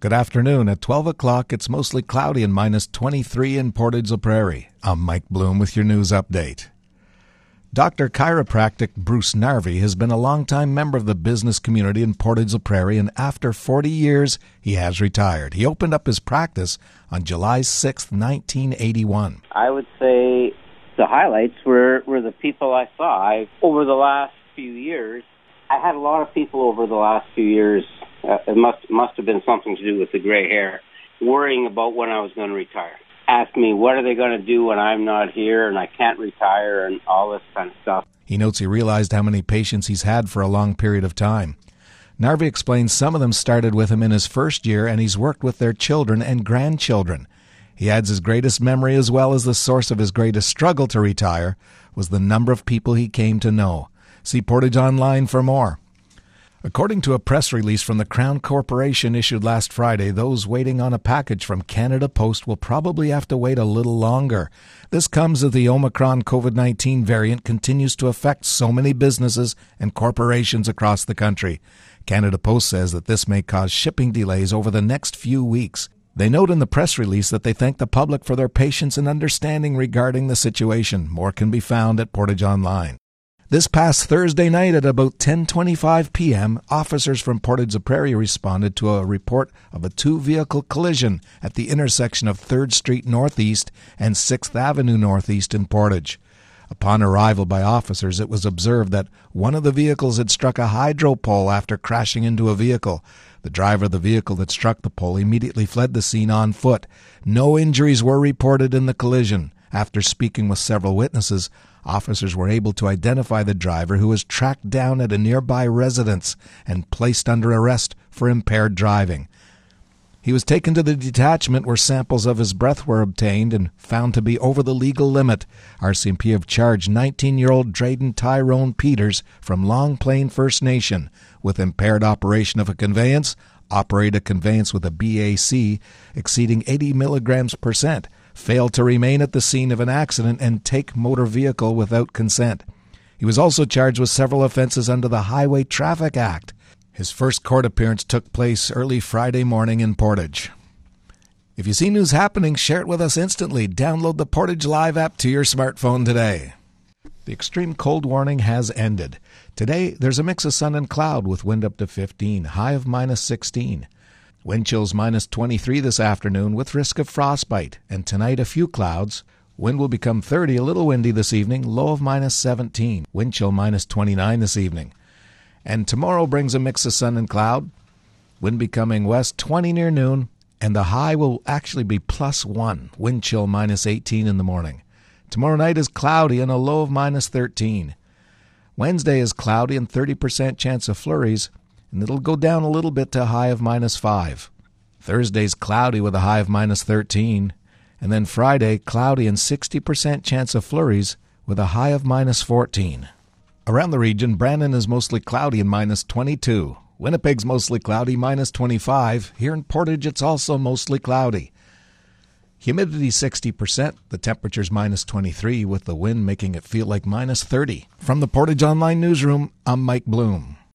Good afternoon. At 12 o'clock, it's mostly cloudy and minus 23 in Portage la Prairie. I'm Mike Bloom with your news update. Dr. Chiropractic Bruce Narvey has been a longtime member of the business community in Portage la Prairie, and after 40 years, he has retired. He opened up his practice on July 6, 1981. I would say the highlights were, were the people I saw. I, over the last few years, I had a lot of people over the last few years uh, it must must have been something to do with the gray hair. Worrying about when I was going to retire. Ask me what are they going to do when I'm not here and I can't retire and all this kind of stuff. He notes he realized how many patients he's had for a long period of time. Narvey explains some of them started with him in his first year and he's worked with their children and grandchildren. He adds his greatest memory as well as the source of his greatest struggle to retire was the number of people he came to know. See Portage Online for more. According to a press release from the Crown Corporation issued last Friday, those waiting on a package from Canada Post will probably have to wait a little longer. This comes as the Omicron COVID 19 variant continues to affect so many businesses and corporations across the country. Canada Post says that this may cause shipping delays over the next few weeks. They note in the press release that they thank the public for their patience and understanding regarding the situation. More can be found at Portage Online. This past Thursday night at about 10:25 p.m., officers from Portage la Prairie responded to a report of a two-vehicle collision at the intersection of 3rd Street Northeast and 6th Avenue Northeast in Portage. Upon arrival by officers, it was observed that one of the vehicles had struck a hydro pole after crashing into a vehicle. The driver of the vehicle that struck the pole immediately fled the scene on foot. No injuries were reported in the collision. After speaking with several witnesses, officers were able to identify the driver who was tracked down at a nearby residence and placed under arrest for impaired driving. He was taken to the detachment where samples of his breath were obtained and found to be over the legal limit. RCMP have charged 19 year old Drayden Tyrone Peters from Long Plain First Nation with impaired operation of a conveyance, operate a conveyance with a BAC exceeding 80 milligrams per cent, failed to remain at the scene of an accident, and take motor vehicle without consent. He was also charged with several offenses under the Highway Traffic Act. His first court appearance took place early Friday morning in Portage. If you see news happening, share it with us instantly. Download the Portage Live app to your smartphone today. The extreme cold warning has ended. Today, there's a mix of sun and cloud with wind up to 15, high of minus 16. Wind chills minus 23 this afternoon with risk of frostbite, and tonight a few clouds. Wind will become 30, a little windy this evening, low of minus 17. Wind chill minus 29 this evening. And tomorrow brings a mix of sun and cloud. Wind becoming west 20 near noon, and the high will actually be plus 1. Wind chill minus 18 in the morning. Tomorrow night is cloudy and a low of minus 13. Wednesday is cloudy and 30% chance of flurries and it'll go down a little bit to a high of minus 5. Thursday's cloudy with a high of minus 13, and then Friday cloudy and 60% chance of flurries with a high of minus 14. Around the region, Brandon is mostly cloudy and minus 22. Winnipeg's mostly cloudy, minus 25. Here in Portage, it's also mostly cloudy. Humidity 60%, the temperature's minus 23, with the wind making it feel like minus 30. From the Portage Online Newsroom, I'm Mike Bloom.